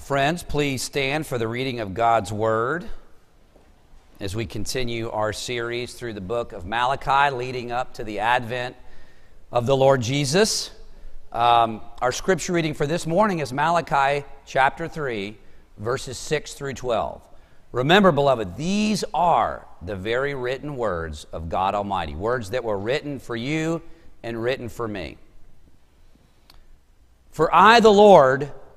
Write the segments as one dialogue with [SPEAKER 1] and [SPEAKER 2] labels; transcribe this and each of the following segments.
[SPEAKER 1] Friends, please stand for the reading of God's Word as we continue our series through the book of Malachi, leading up to the advent of the Lord Jesus. Um, our scripture reading for this morning is Malachi chapter 3, verses 6 through 12. Remember, beloved, these are the very written words of God Almighty, words that were written for you and written for me. For I, the Lord,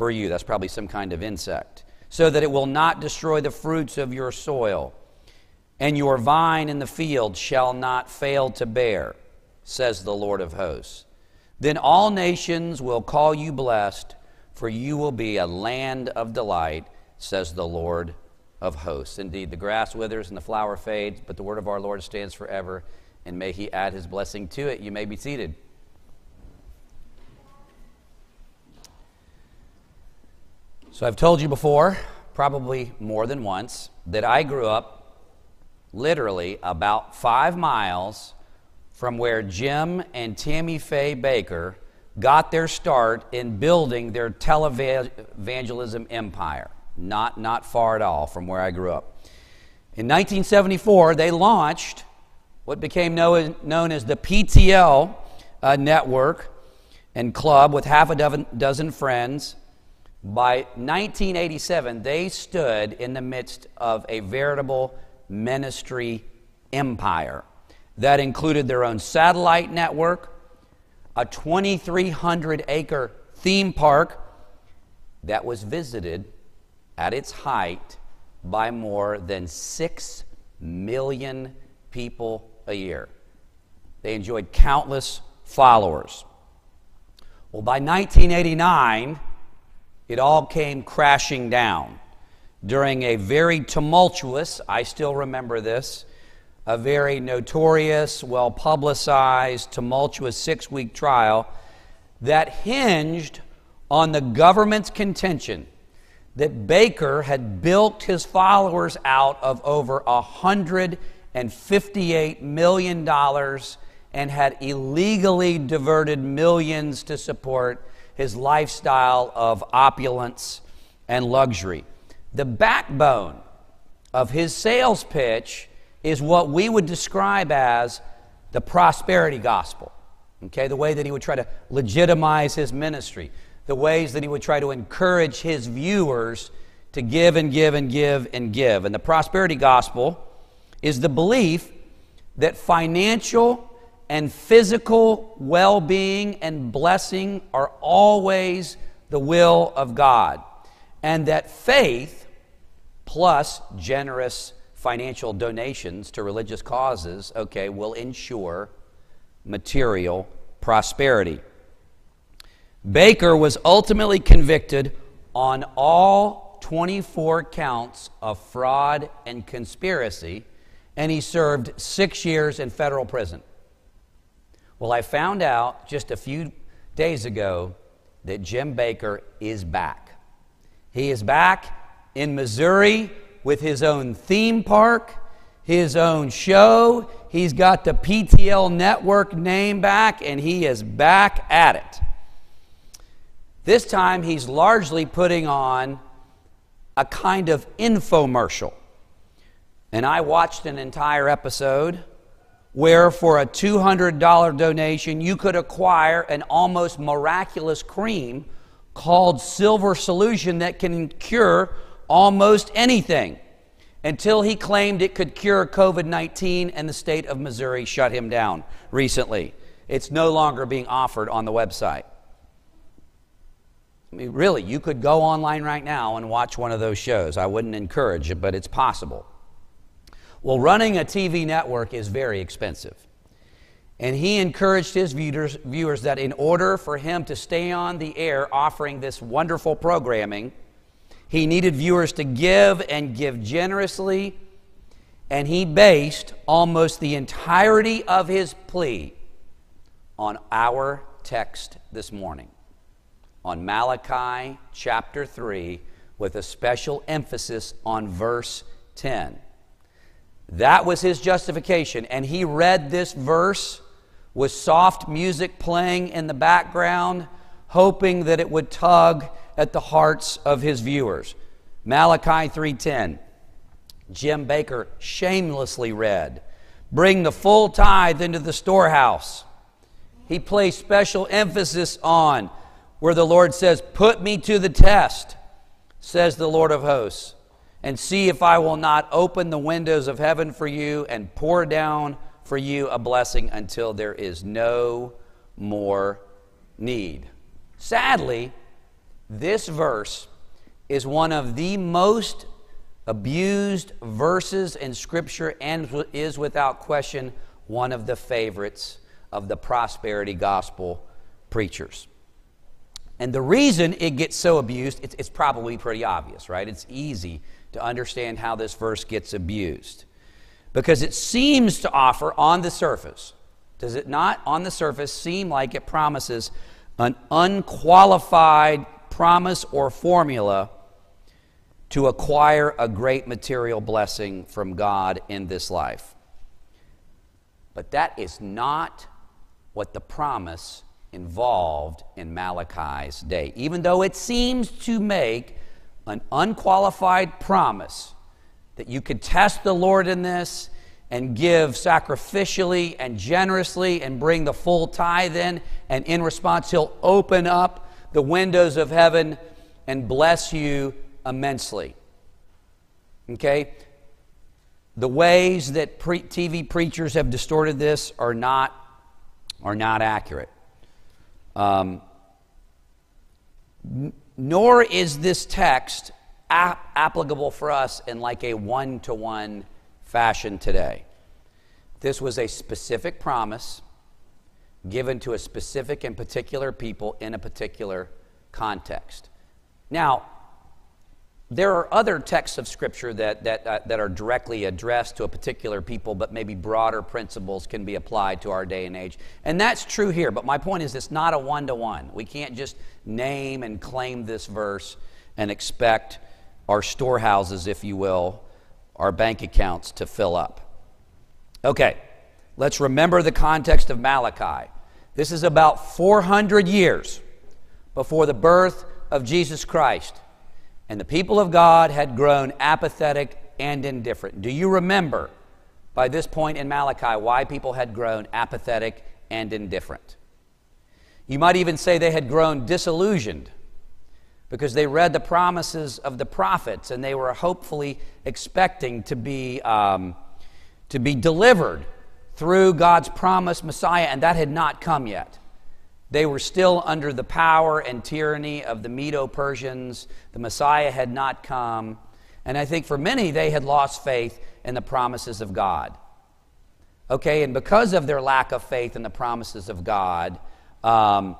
[SPEAKER 1] for you. That's probably some kind of insect. So that it will not destroy the fruits of your soil, and your vine in the field shall not fail to bear, says the Lord of hosts. Then all nations will call you blessed, for you will be a land of delight, says the Lord of hosts. Indeed, the grass withers and the flower fades, but the word of our Lord stands forever, and may he add his blessing to it. You may be seated. So I've told you before, probably more than once, that I grew up literally about five miles from where Jim and Tammy Faye Bakker got their start in building their televangelism empire. Not, not far at all from where I grew up. In 1974, they launched what became known, as the PTL uh, network and club with half a dozen friends by 1987, they stood in the midst of a veritable ministry empire that included their own satellite network, a 2,300 acre theme park that was visited at its height by more than 6 million people a year. They enjoyed countless followers. Well, by 1989, it all came crashing down. During a very tumultuous, I still remember this, a very notorious, well publicized, tumultuous six week trial that hinged on the government's contention that Bakker had bilked his followers out of over $158 million and had illegally diverted millions to support his lifestyle of opulence and luxury. The backbone of his sales pitch is what we would describe as the prosperity gospel. Okay, the way that he would try to legitimize his ministry, the ways that he would try to encourage his viewers to give and give and give and give. And the prosperity gospel is the belief that financial and physical well being and blessing are always the will of God. And that faith plus generous financial donations to religious causes, okay, will ensure material prosperity. Bakker was ultimately convicted on all 24 counts of fraud and conspiracy, and he served six years in federal prison. Well, I found out just a few days ago that Jim Bakker is back. He is back in Missouri with his own theme park, his own show. He's got the PTL network name back, and he is back at it. This time, he's largely putting on a kind of infomercial. And I watched an entire episode where for a $200 donation you could acquire an almost miraculous cream called Silver Solution that can cure almost anything until he claimed it could cure COVID 19 and the state of Missouri shut him down recently. It's no longer being offered on the website. I mean, really, you could go online right now and watch one of those shows. I wouldn't encourage it, but it's possible. Well, running a TV network is very expensive. And he encouraged his viewers, viewers that in order for him to stay on the air offering this wonderful programming, he needed viewers to give and give generously. And he based almost the entirety of his plea on our text this morning, on Malachi chapter 3, with a special emphasis on verse 10. That was his justification. And he read this verse with soft music playing in the background, hoping that it would tug at the hearts of his viewers. Malachi 3:10. Jim Bakker shamelessly read, "Bring the full tithe into the storehouse." He placed special emphasis on where the Lord says, "Put me to the test," says the Lord of hosts and see if I will not open the windows of heaven for you and pour down for you a blessing until there is no more need. Sadly, this verse is one of the most abused verses in Scripture and is without question one of the favorites of the prosperity gospel preachers. And the reason it gets so abused, it's, it's probably pretty obvious, right? It's easy to understand how this verse gets abused. Because it seems to offer on the surface, does it not on the surface seem like it promises an unqualified promise or formula to acquire a great material blessing from God in this life? But that is not what the promise involved in Malachi's day. Even though it seems to make an unqualified promise that you could test the Lord in this and give sacrificially and generously and bring the full tithe in, and in response, He'll open up the windows of heaven and bless you immensely. Okay? The ways that pre- TV preachers have distorted this are not, are not accurate. Um, nor is this text ap- applicable for us in like a one to one fashion today. This was a specific promise given to a specific and particular people in a particular context. Now, there are other texts of Scripture that, that, uh, that are directly addressed to a particular people, but maybe broader principles can be applied to our day and age. And that's true here, but my point is it's not a one to one. We can't just name and claim this verse and expect our storehouses, if you will, our bank accounts to fill up. Okay, let's remember the context of Malachi. This is about 400 years before the birth of Jesus Christ and the people of God had grown apathetic and indifferent. Do you remember by this point in Malachi why people had grown apathetic and indifferent? You might even say they had grown disillusioned because they read the promises of the prophets and they were hopefully expecting to be, um, to be delivered through God's promised Messiah, and that had not come yet. They were still under the power and tyranny of the Medo Persians. The Messiah had not come. And I think for many, they had lost faith in the promises of God. Okay, and because of their lack of faith in the promises of God, um,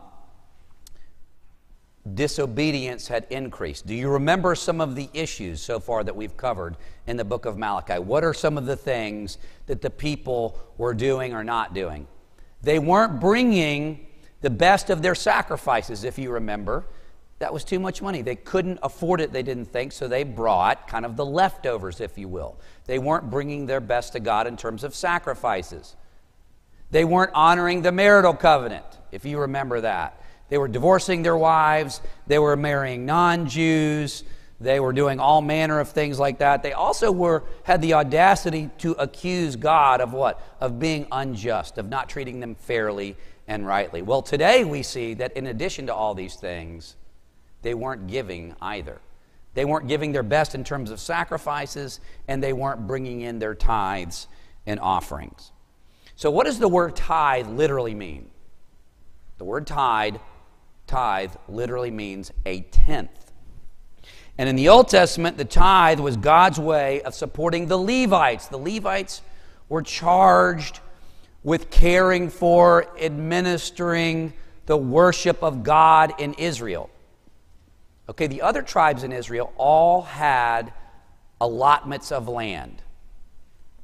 [SPEAKER 1] disobedience had increased. Do you remember some of the issues so far that we've covered in the book of Malachi? What are some of the things that the people were doing or not doing? They weren't bringing the best of their sacrifices, if you remember. That was too much money. They couldn't afford it, they didn't think, so they brought kind of the leftovers, if you will. They weren't bringing their best to God in terms of sacrifices. They weren't honoring the marital covenant, if you remember that. They were divorcing their wives, they were marrying non Jews, they were doing all manner of things like that. They also were, had the audacity to accuse God of what? Of being unjust, of not treating them fairly and rightly. Well, today we see that in addition to all these things, they weren't giving either. They weren't giving their best in terms of sacrifices, and they weren't bringing in their tithes and offerings. So, what does the word tithe literally mean? The word tithe, tithe literally means a tenth. And in the Old Testament, the tithe was God's way of supporting the Levites. The Levites were charged with caring for, administering the worship of God in Israel. Okay, the other tribes in Israel all had allotments of land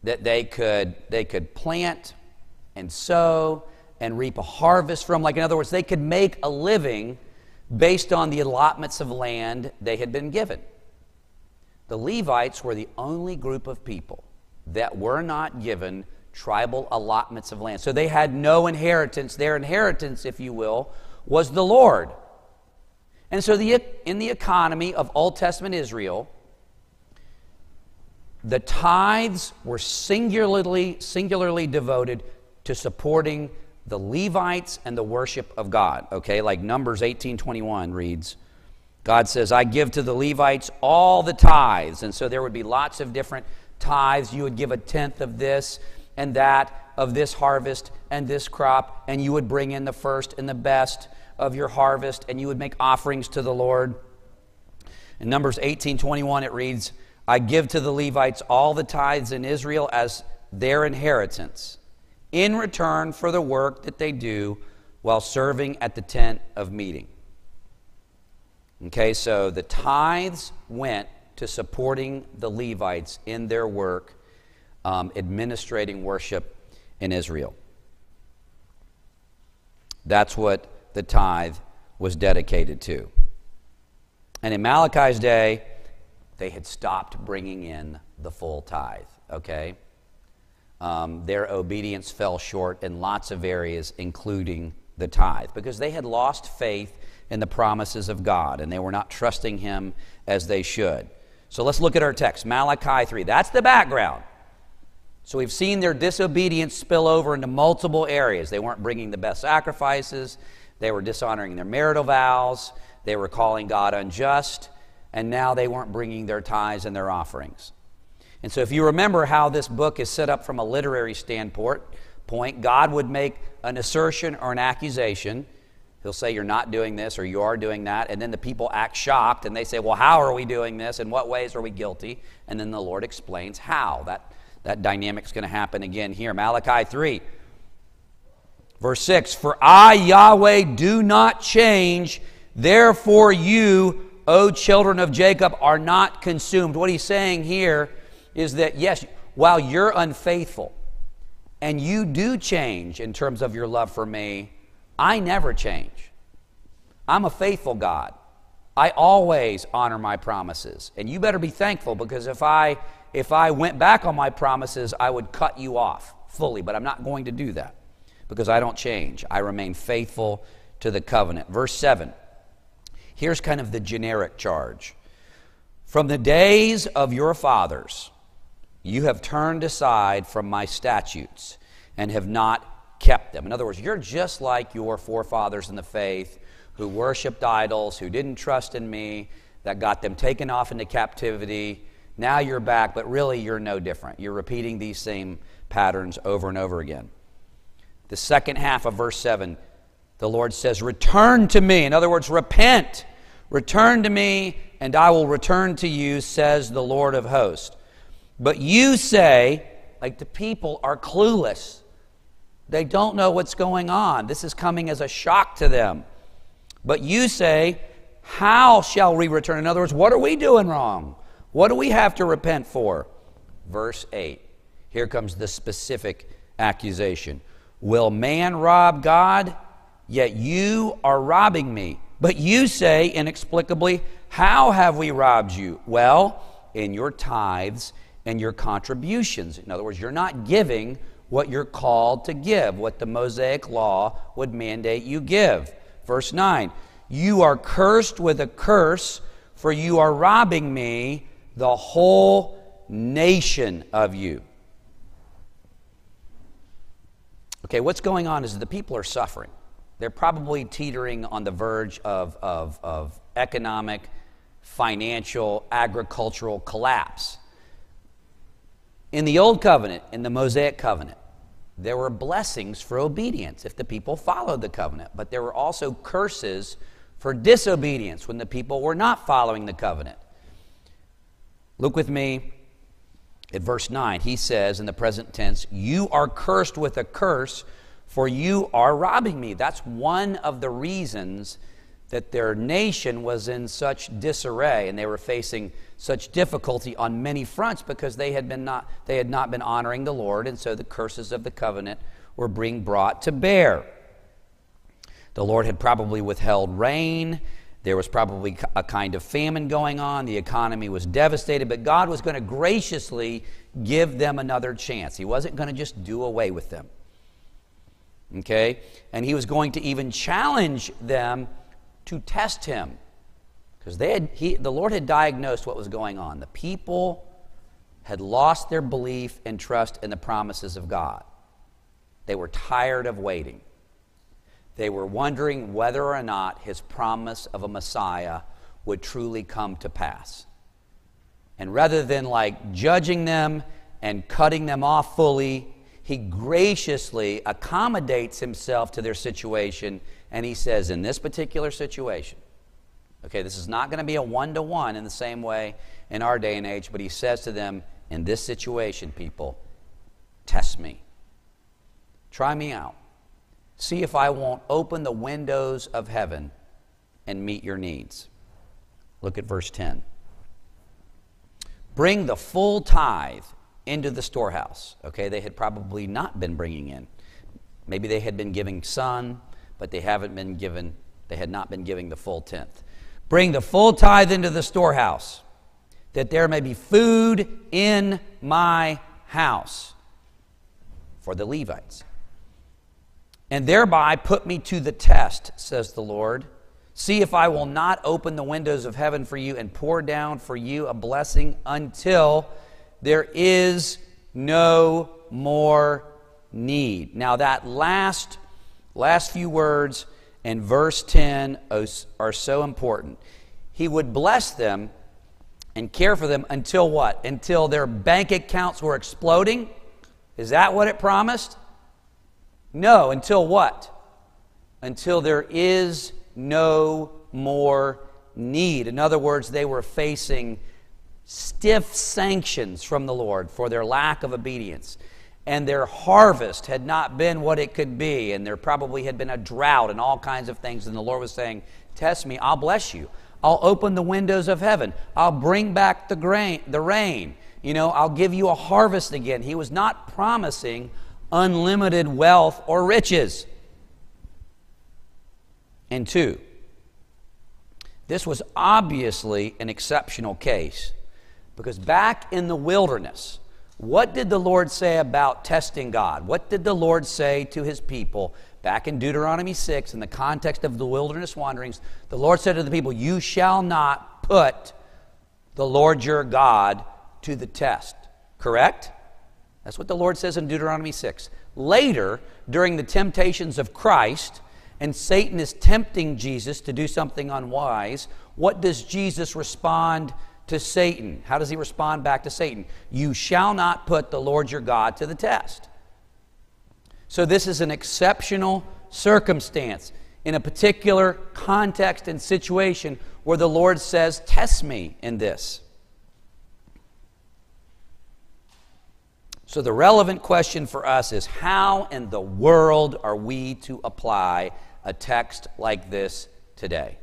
[SPEAKER 1] that they could, they could plant and sow and reap a harvest from. Like, in other words, they could make a living based on the allotments of land they had been given. The Levites were the only group of people that were not given tribal allotments of land. So they had no inheritance. Their inheritance, if you will, was the Lord. And so the, in the economy of Old Testament Israel, the tithes were singularly, singularly devoted to supporting the Levites and the worship of God. Okay, like Numbers 18:21 reads, God says, I give to the Levites all the tithes. And so there would be lots of different tithes. You would give a tenth of this and that, of this harvest and this crop, and you would bring in the first and the best of your harvest, and you would make offerings to the Lord. In Numbers 18 21, it reads, I give to the Levites all the tithes in Israel as their inheritance in return for the work that they do while serving at the tent of meeting. Okay, so the tithes went to supporting the Levites in their work um, administrating worship in Israel. That's what the tithe was dedicated to. And in Malachi's day, they had stopped bringing in the full tithe, okay? Um, their obedience fell short in lots of areas, including the tithe, because they had lost faith in the promises of God and they were not trusting Him as they should. So let's look at our text Malachi 3. That's the background. So we've seen their disobedience spill over into multiple areas. They weren't bringing the best sacrifices, they were dishonoring their marital vows, they were calling God unjust, and now they weren't bringing their tithes and their offerings. And so, if you remember how this book is set up from a literary standpoint, point, God would make an assertion or an accusation. He'll say, You're not doing this or you are doing that. And then the people act shocked and they say, Well, how are we doing this? In what ways are we guilty? And then the Lord explains how. That that dynamic's going to happen again here. Malachi 3, verse 6 For I, Yahweh, do not change, therefore you, O children of Jacob, are not consumed. What he's saying here is that, yes, while you're unfaithful and you do change in terms of your love for me, I never change. I'm a faithful God. I always honor my promises. And you better be thankful because if I if I went back on my promises, I would cut you off fully, but I'm not going to do that because I don't change. I remain faithful to the covenant. Verse 7. Here's kind of the generic charge. From the days of your fathers, you have turned aside from my statutes and have not kept them. In other words, you're just like your forefathers in the faith who worshiped idols, who didn't trust in me, that got them taken off into captivity now you're back, but really you're no different. You're repeating these same patterns over and over again. The second half of verse 7, the Lord says, Return to me. In other words, repent. Return to me, and I will return to you, says the Lord of hosts. But you say, like the people are clueless. They don't know what's going on. This is coming as a shock to them. But you say, How shall we return? In other words, what are we doing wrong? What do we have to repent for? Verse 8. Here comes the specific accusation. Will man rob God? Yet you are robbing me. But you say inexplicably, How have we robbed you? Well, in your tithes and your contributions. In other words, you're not giving what you're called to give, what the Mosaic law would mandate you give. Verse 9 You are cursed with a curse, for you are robbing me the whole nation of you. Okay, what's going on is the people are suffering. They're probably teetering on the verge of, of, of economic, financial, agricultural collapse. In the Old Covenant, in the Mosaic Covenant, there were blessings for obedience if the people followed the covenant, but there were also curses for disobedience when the people were not following the covenant. Look with me at verse 9. He says in the present tense, You are cursed with a curse, for you are robbing me. That's one of the reasons that their nation was in such disarray and they were facing such difficulty on many fronts because they had, been not, they had not been honoring the Lord, and so the curses of the covenant were being brought to bear. The Lord had probably withheld rain. There was probably a kind of famine going on. The economy was devastated, but God was going to graciously give them another chance. He wasn't going to just do away with them. Okay? And He was going to even challenge them to test Him because they had, he, the Lord had diagnosed what was going on. The people had lost their belief and trust in the promises of God. They were tired of waiting. They were wondering whether or not his promise of a Messiah would truly come to pass. And rather than like judging them and cutting them off fully, he graciously accommodates himself to their situation and he says, In this particular situation, Okay, this is not going to be a one to one in the same way in our day and age, but he says to them, in this situation, people, test me. Try me out. See if I won't open the windows of heaven and meet your needs. Look at verse 10. Bring the full tithe into the storehouse. Okay, they had probably not been bringing in. Maybe they had been giving some, but they haven't been given, they had not been giving the full tenth. Bring the full tithe into the storehouse, that there may be food in my house for the Levites. And thereby put me to the test, says the Lord. See if I will not open the windows of heaven for you and pour down for you a blessing until there is no more need. Now, that last, last few words and verse 10 are so important. He would bless them and care for them until what? Until their bank accounts were exploding? Is that what it promised? No, until what? Until there is no more need. In other words, they were facing stiff sanctions from the Lord for their lack of obedience and their harvest had not been what it could be, and there probably had been a drought and all kinds of things, and the Lord was saying, Test me, I'll bless you. I'll open the windows of heaven. I'll bring back the grain, the rain. You know, I'll give you a harvest again. He was not promising unlimited wealth or riches. And two, this was obviously an exceptional case because back in the wilderness, what did the Lord say about testing God? What did the Lord say to his people back in Deuteronomy 6 in the context of the wilderness wanderings? The Lord said to the people, You shall not put the Lord your God to the test. Correct? That's what the Lord says in Deuteronomy 6. Later, during the temptations of Christ, and Satan is tempting Jesus to do something unwise, what does Jesus respond to Satan. How does he respond back to Satan? You shall not put the Lord your God to the test. So, this is an exceptional circumstance in a particular context and situation where the Lord says, Test me in this. So, the relevant question for us is how in the world are we to apply a text like this today?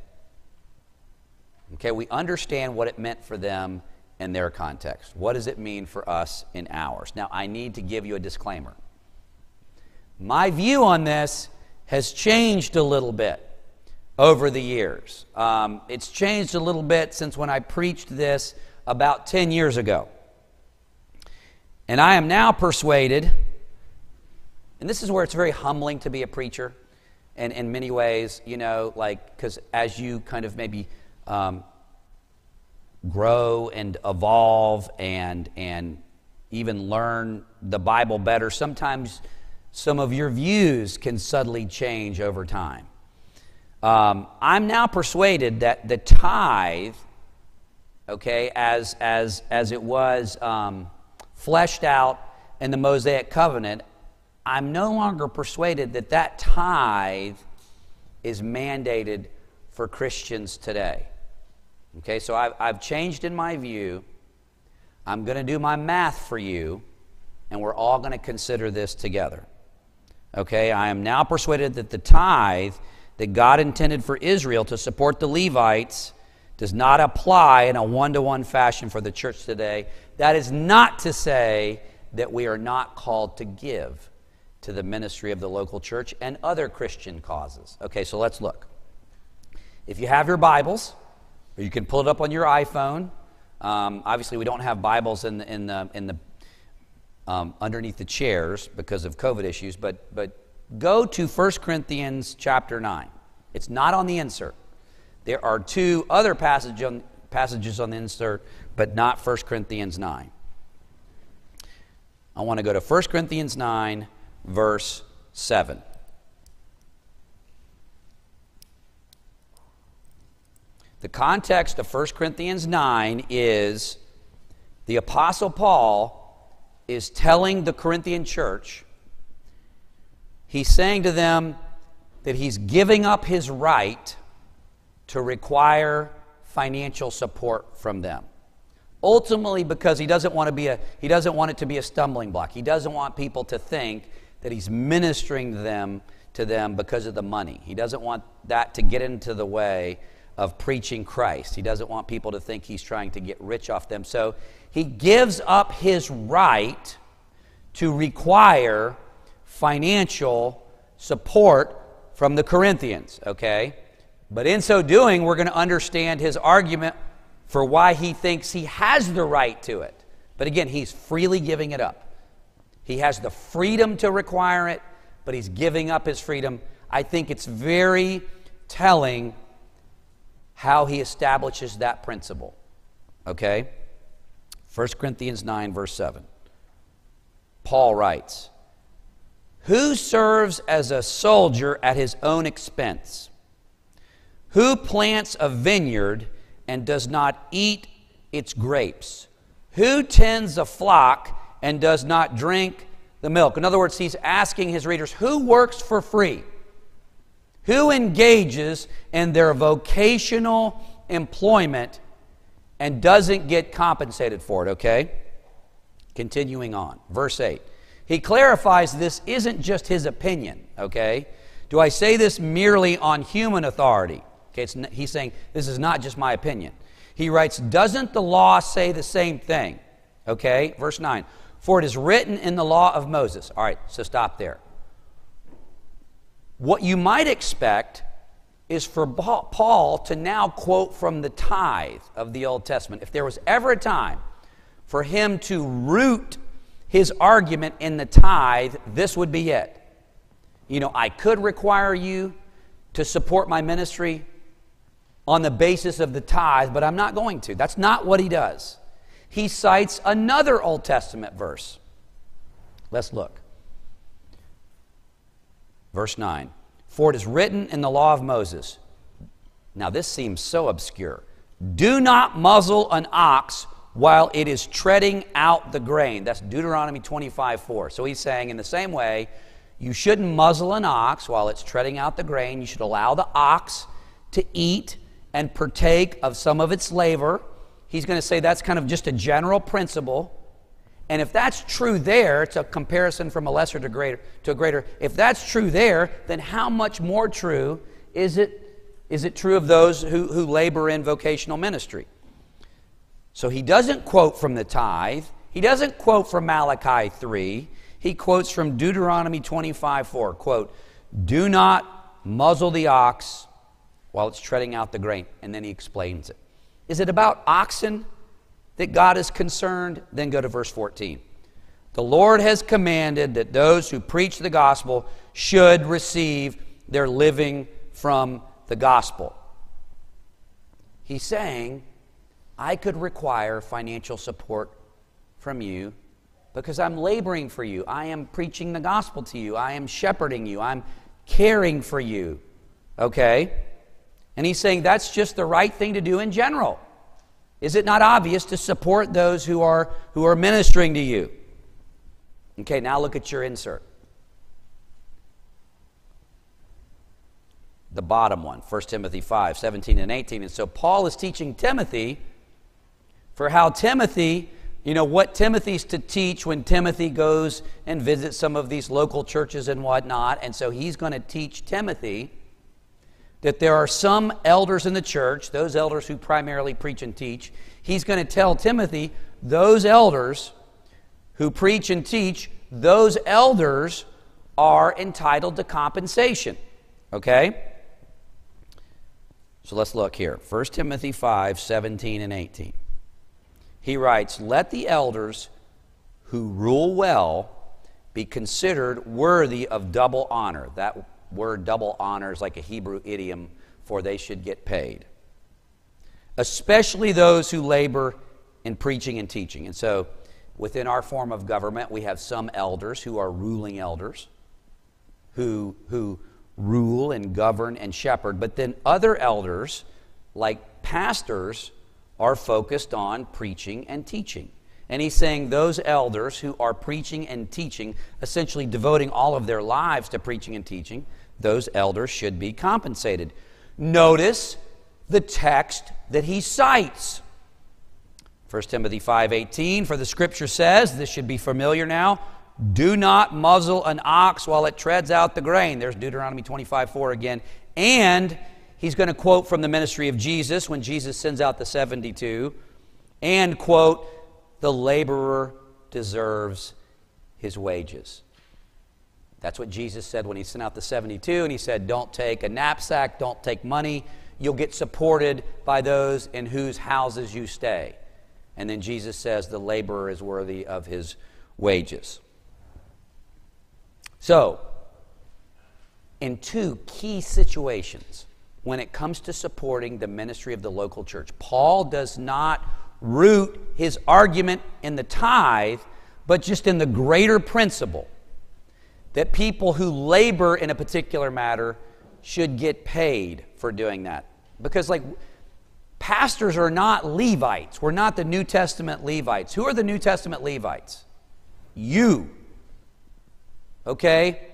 [SPEAKER 1] Okay, we understand what it meant for them in their context. What does it mean for us in ours? Now, I need to give you a disclaimer. My view on this has changed a little bit over the years. Um, it's changed a little bit since when I preached this about 10 years ago. And I am now persuaded, and this is where it's very humbling to be a preacher, and in many ways, you know, like, because as you kind of maybe um, grow and evolve and, and even learn the Bible better. Sometimes some of your views can subtly change over time. Um, I'm now persuaded that the tithe, okay, as, as, as it was um, fleshed out in the Mosaic covenant, I'm no longer persuaded that that tithe is mandated for Christians today. Okay, so I've, I've changed in my view. I'm going to do my math for you, and we're all going to consider this together. Okay, I am now persuaded that the tithe that God intended for Israel to support the Levites does not apply in a one to one fashion for the church today. That is not to say that we are not called to give to the ministry of the local church and other Christian causes. Okay, so let's look. If you have your Bibles, or you can pull it up on your iPhone. Um, obviously, we don't have Bibles in the, in the, in the um, underneath the chairs because of COVID issues, but, but go to 1 Corinthians chapter 9. It's not on the insert. There are two other passage on, passages on the insert, but not 1 Corinthians 9. I want to go to 1 Corinthians 9, verse 7. The context of 1 Corinthians 9 is the Apostle Paul is telling the Corinthian church, he's saying to them that he's giving up his right to require financial support from them. Ultimately, because he doesn't want to be a he doesn't want it to be a stumbling block. He doesn't want people to think that he's ministering to them to them because of the money. He doesn't want that to get into the way of preaching Christ. He doesn't want people to think he's trying to get rich off them. So he gives up his right to require financial support from the Corinthians, okay? But in so doing, we're going to understand his argument for why he thinks he has the right to it. But again, he's freely giving it up. He has the freedom to require it, but he's giving up his freedom. I think it's very telling how he establishes that principle. Okay? 1 Corinthians 9, verse 7. Paul writes, Who serves as a soldier at his own expense? Who plants a vineyard and does not eat its grapes? Who tends a flock and does not drink the milk? In other words, he's asking his readers, Who works for free? Who engages in their vocational employment and doesn't get compensated for it, okay? Continuing on, verse 8. He clarifies this isn't just his opinion, okay? Do I say this merely on human authority? Okay, he's saying this is not just my opinion. He writes, Doesn't the law say the same thing? Okay, verse 9. For it is written in the law of Moses. All right, so stop there. What you might expect is for Paul to now quote from the tithe of the Old Testament. If there was ever a time for him to root his argument in the tithe, this would be it. You know, I could require you to support my ministry on the basis of the tithe, but I'm not going to. That's not what he does. He cites another Old Testament verse. Let's look. Verse 9 For it is written in the law of Moses. Now, this seems so obscure. Do not muzzle an ox while it is treading out the grain. That's Deuteronomy 25 4. So he's saying, in the same way, you shouldn't muzzle an ox while it's treading out the grain. You should allow the ox to eat and partake of some of its labor. He's going to say that's kind of just a general principle. And if that's true there, it's a comparison from a lesser to greater to a greater. If that's true there, then how much more true is it is it true of those who, who labor in vocational ministry? So he doesn't quote from the tithe. He doesn't quote from Malachi 3. He quotes from Deuteronomy 25 4. Quote, Do not muzzle the ox while it's treading out the grain. And then he explains it. Is it about oxen? that God is concerned, then go to verse 14. The Lord has commanded that those who preach the gospel should receive their living from the gospel. He's saying, I could require financial support from you because I'm laboring for you. I am preaching the gospel to you. I am shepherding you. I'm caring for you. Okay? And he's saying that's just the right thing to do in general. Is it not obvious to support those who are, who are ministering to you? Okay, now look at your insert. The bottom one, 1 Timothy 5 17 and 18. And so Paul is teaching Timothy for how Timothy, you know, what Timothy's to teach when Timothy goes and visits some of these local churches and whatnot. And so he's going to teach Timothy that there are some elders in the church, those elders who primarily preach and teach. He's going to tell Timothy, those elders who preach and teach, those elders are entitled to compensation. Okay? So let's look here. 1 Timothy 5 17 and 18 he writes, Let the elders who rule well be considered worthy of double honor. That word double honors like a Hebrew idiom for they should get paid. Especially those who labor in preaching and teaching. And so, within our form of government, we have some elders who are ruling elders who, who rule and govern and shepherd, but then other elders, like pastors, are focused on preaching and teaching. And he's saying those elders who are preaching and teaching, essentially devoting all of their lives to preaching and teaching, those elders should be compensated. Notice the text that he cites. 1 Timothy 5:18 for the scripture says this should be familiar now do not muzzle an ox while it treads out the grain there's Deuteronomy 25:4 again and He's going to quote from the ministry of Jesus when Jesus sends out the 72 and quote, the laborer deserves his wages. That's what Jesus said when he sent out the 72, and he said, Don't take a knapsack, don't take money. You'll get supported by those in whose houses you stay. And then Jesus says, The laborer is worthy of his wages. So, in two key situations, when it comes to supporting the ministry of the local church. Paul does not root his argument in the tithe, but just in the greater principle that people who labor in a particular matter should get paid for doing that. Because, like, pastors are not Levites. We're not the New Testament Levites. Who are the New Testament Levites? You. Okay?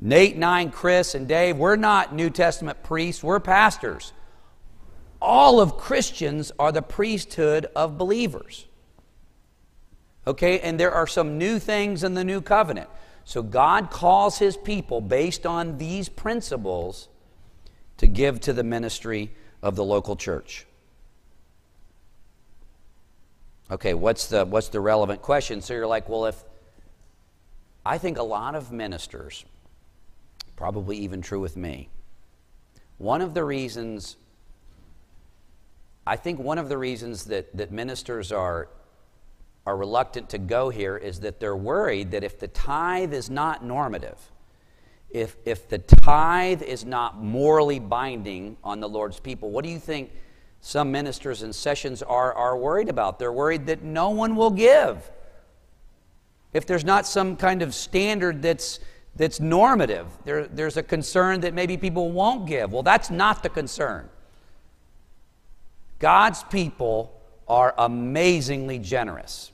[SPEAKER 1] Nate, Nine, Chris, and Dave, we're not New Testament priests, we're pastors. All of Christians are the priesthood of believers. Okay, and there are some new things in the new covenant. So God calls his people based on these principles to give to the ministry of the local church. Okay, what's the what's the relevant question? So you're like, well, if I think a lot of ministers probably even true with me. One of the reasons, I think one of the reasons that, that ministers are, are reluctant to go here is that they're worried that if the tithe is not normative, if, if the tithe is not morally binding on the Lord's people, what do you think some ministers and sessions are, are worried about? They're worried that no one will give. If there's not some kind of standard that's that's normative. There, there's a concern that maybe people won't give. Well, that's not the concern. God's people are amazingly generous.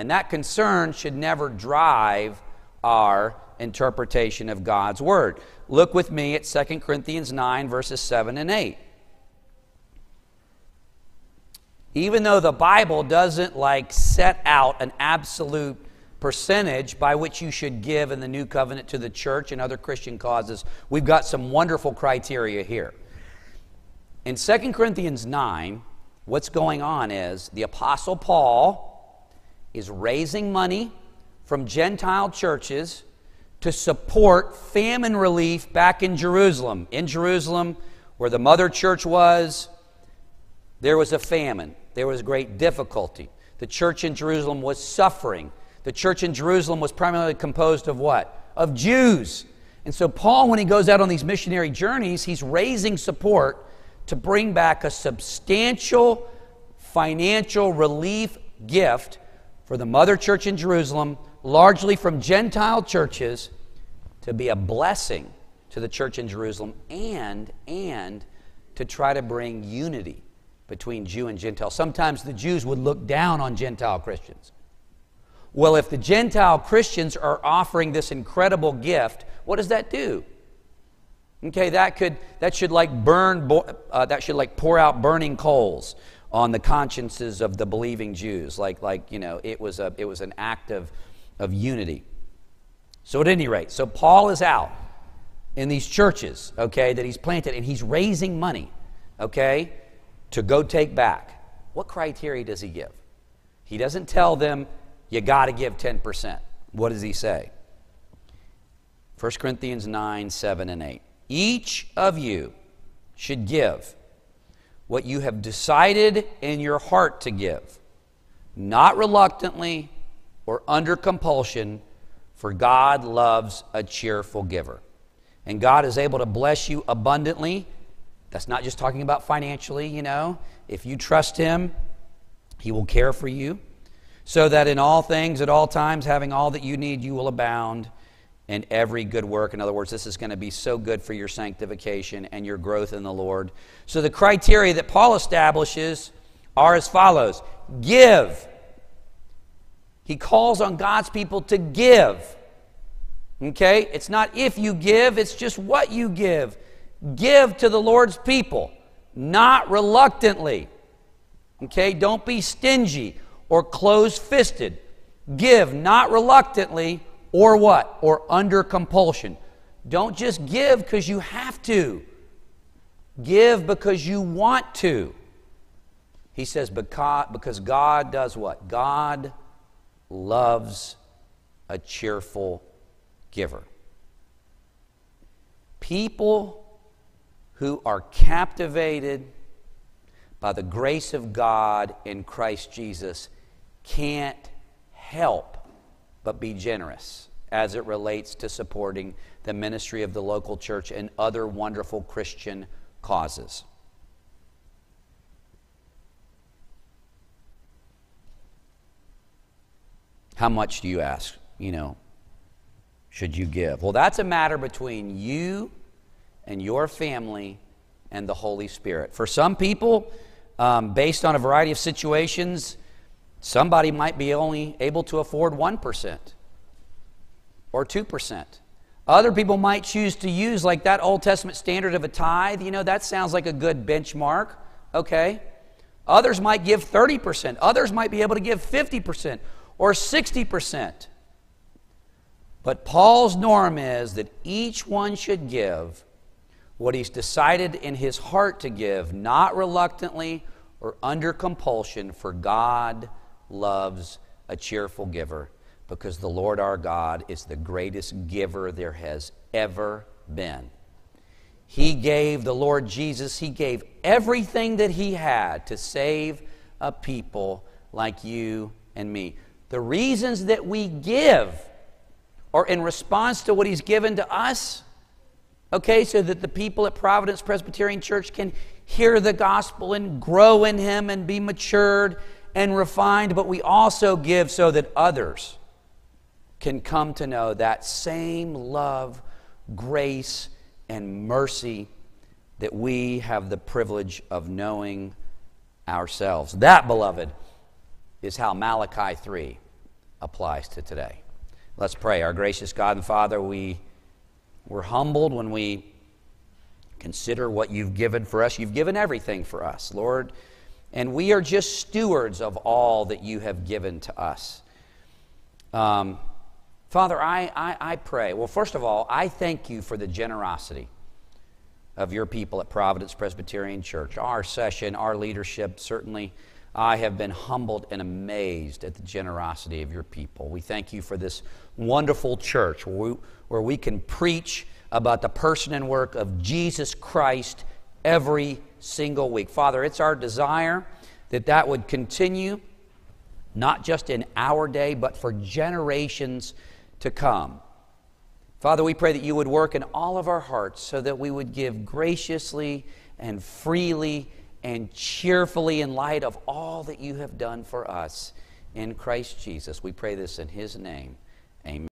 [SPEAKER 1] And that concern should never drive our interpretation of God's word. Look with me at 2 Corinthians 9, verses 7 and 8. Even though the Bible doesn't like set out an absolute percentage by which you should give in the new covenant to the church and other Christian causes, we've got some wonderful criteria here. In 2 Corinthians 9, what's going on is the Apostle Paul is raising money from Gentile churches to support famine relief back in Jerusalem. In Jerusalem, where the mother church was, there was a famine, there was great difficulty. The church in Jerusalem was suffering the church in Jerusalem was primarily composed of what? Of Jews. And so, Paul, when he goes out on these missionary journeys, he's raising support to bring back a substantial financial relief gift for the mother church in Jerusalem, largely from Gentile churches, to be a blessing to the church in Jerusalem and and to try to bring unity between Jew and Gentile. Sometimes the Jews would look down on Gentile Christians. Well, if the Gentile Christians are offering this incredible gift, what does that do? Okay, that could that should like burn uh, that should like pour out burning coals on the consciences of the believing Jews. Like like you know, it was a it was an act of of unity. So at any rate, so Paul is out in these churches, okay, that he's planted, and he's raising money, okay, to go take back. What criteria does he give? He doesn't tell them you got to give 10%. What does he say? 1 Corinthians 9, 7, and 8. Each of you should give what you have decided in your heart to give, not reluctantly or under compulsion, for God loves a cheerful giver. And God is able to bless you abundantly. That's not just talking about financially, you know. If you trust Him, He will care for you so that in all things, at all times, having all that you need, you will abound in every good work. In other words, this is going to be so good for your sanctification and your growth in the Lord. So the criteria that Paul establishes are as follows give. He calls on God's people to give. Okay? It's not if you give, it's just what you give. Give to the Lord's people, not reluctantly. Okay? Don't be stingy or close fisted. Give not reluctantly or what? Or under compulsion. Don't just give because you have to, give because you want to. He says, because God does what? God loves a cheerful giver. People who are captivated by the grace of God in Christ Jesus can't help but be generous as it relates to supporting the ministry of the local church and other wonderful Christian causes. How much do you ask? You know, should you give? Well, that's a matter between you and your family and the Holy Spirit. For some people, um, based on a variety of situations, Somebody might be only able to afford 1% or 2%. Other people might choose to use like that Old Testament standard of a tithe. You know, that sounds like a good benchmark. Okay. Others might give 30%. Others might be able to give 50% or 60%. But Paul's norm is that each one should give what he's decided in his heart to give, not reluctantly or under compulsion, for God loves a cheerful giver because the Lord our God is the greatest giver there has ever been. He gave the Lord Jesus, He gave everything that He had to save a people like you and me. The reasons that we give are in response to what He's given to us, okay, so that the people at Providence Presbyterian Church can hear the gospel and grow in Him and be matured and refined, but we also give so that others can come to know that same love, grace, and mercy that we have the privilege of knowing ourselves. That, beloved, is how Malachi 3 applies to today. Let's pray. Our gracious God and Father, we, we're humbled when we consider what you've given for us. You've given everything for us, Lord and we are just stewards of all that you have given to us. Um, Father, I, I, I, pray. Well, first of all, I thank you for the generosity of your people at Providence Presbyterian Church. Our session, our leadership, certainly, I have been humbled and amazed at the generosity of your people. We thank you for this wonderful church where we, where we can preach about the person and work of Jesus Christ every single week. Father, it's our desire that that would continue, not just in our day, but for generations to come. Father, we pray that you would work in all of our hearts so that we would give graciously and freely and cheerfully in light of all that you have done for us. in Christ Jesus. We pray this in his name. Amen.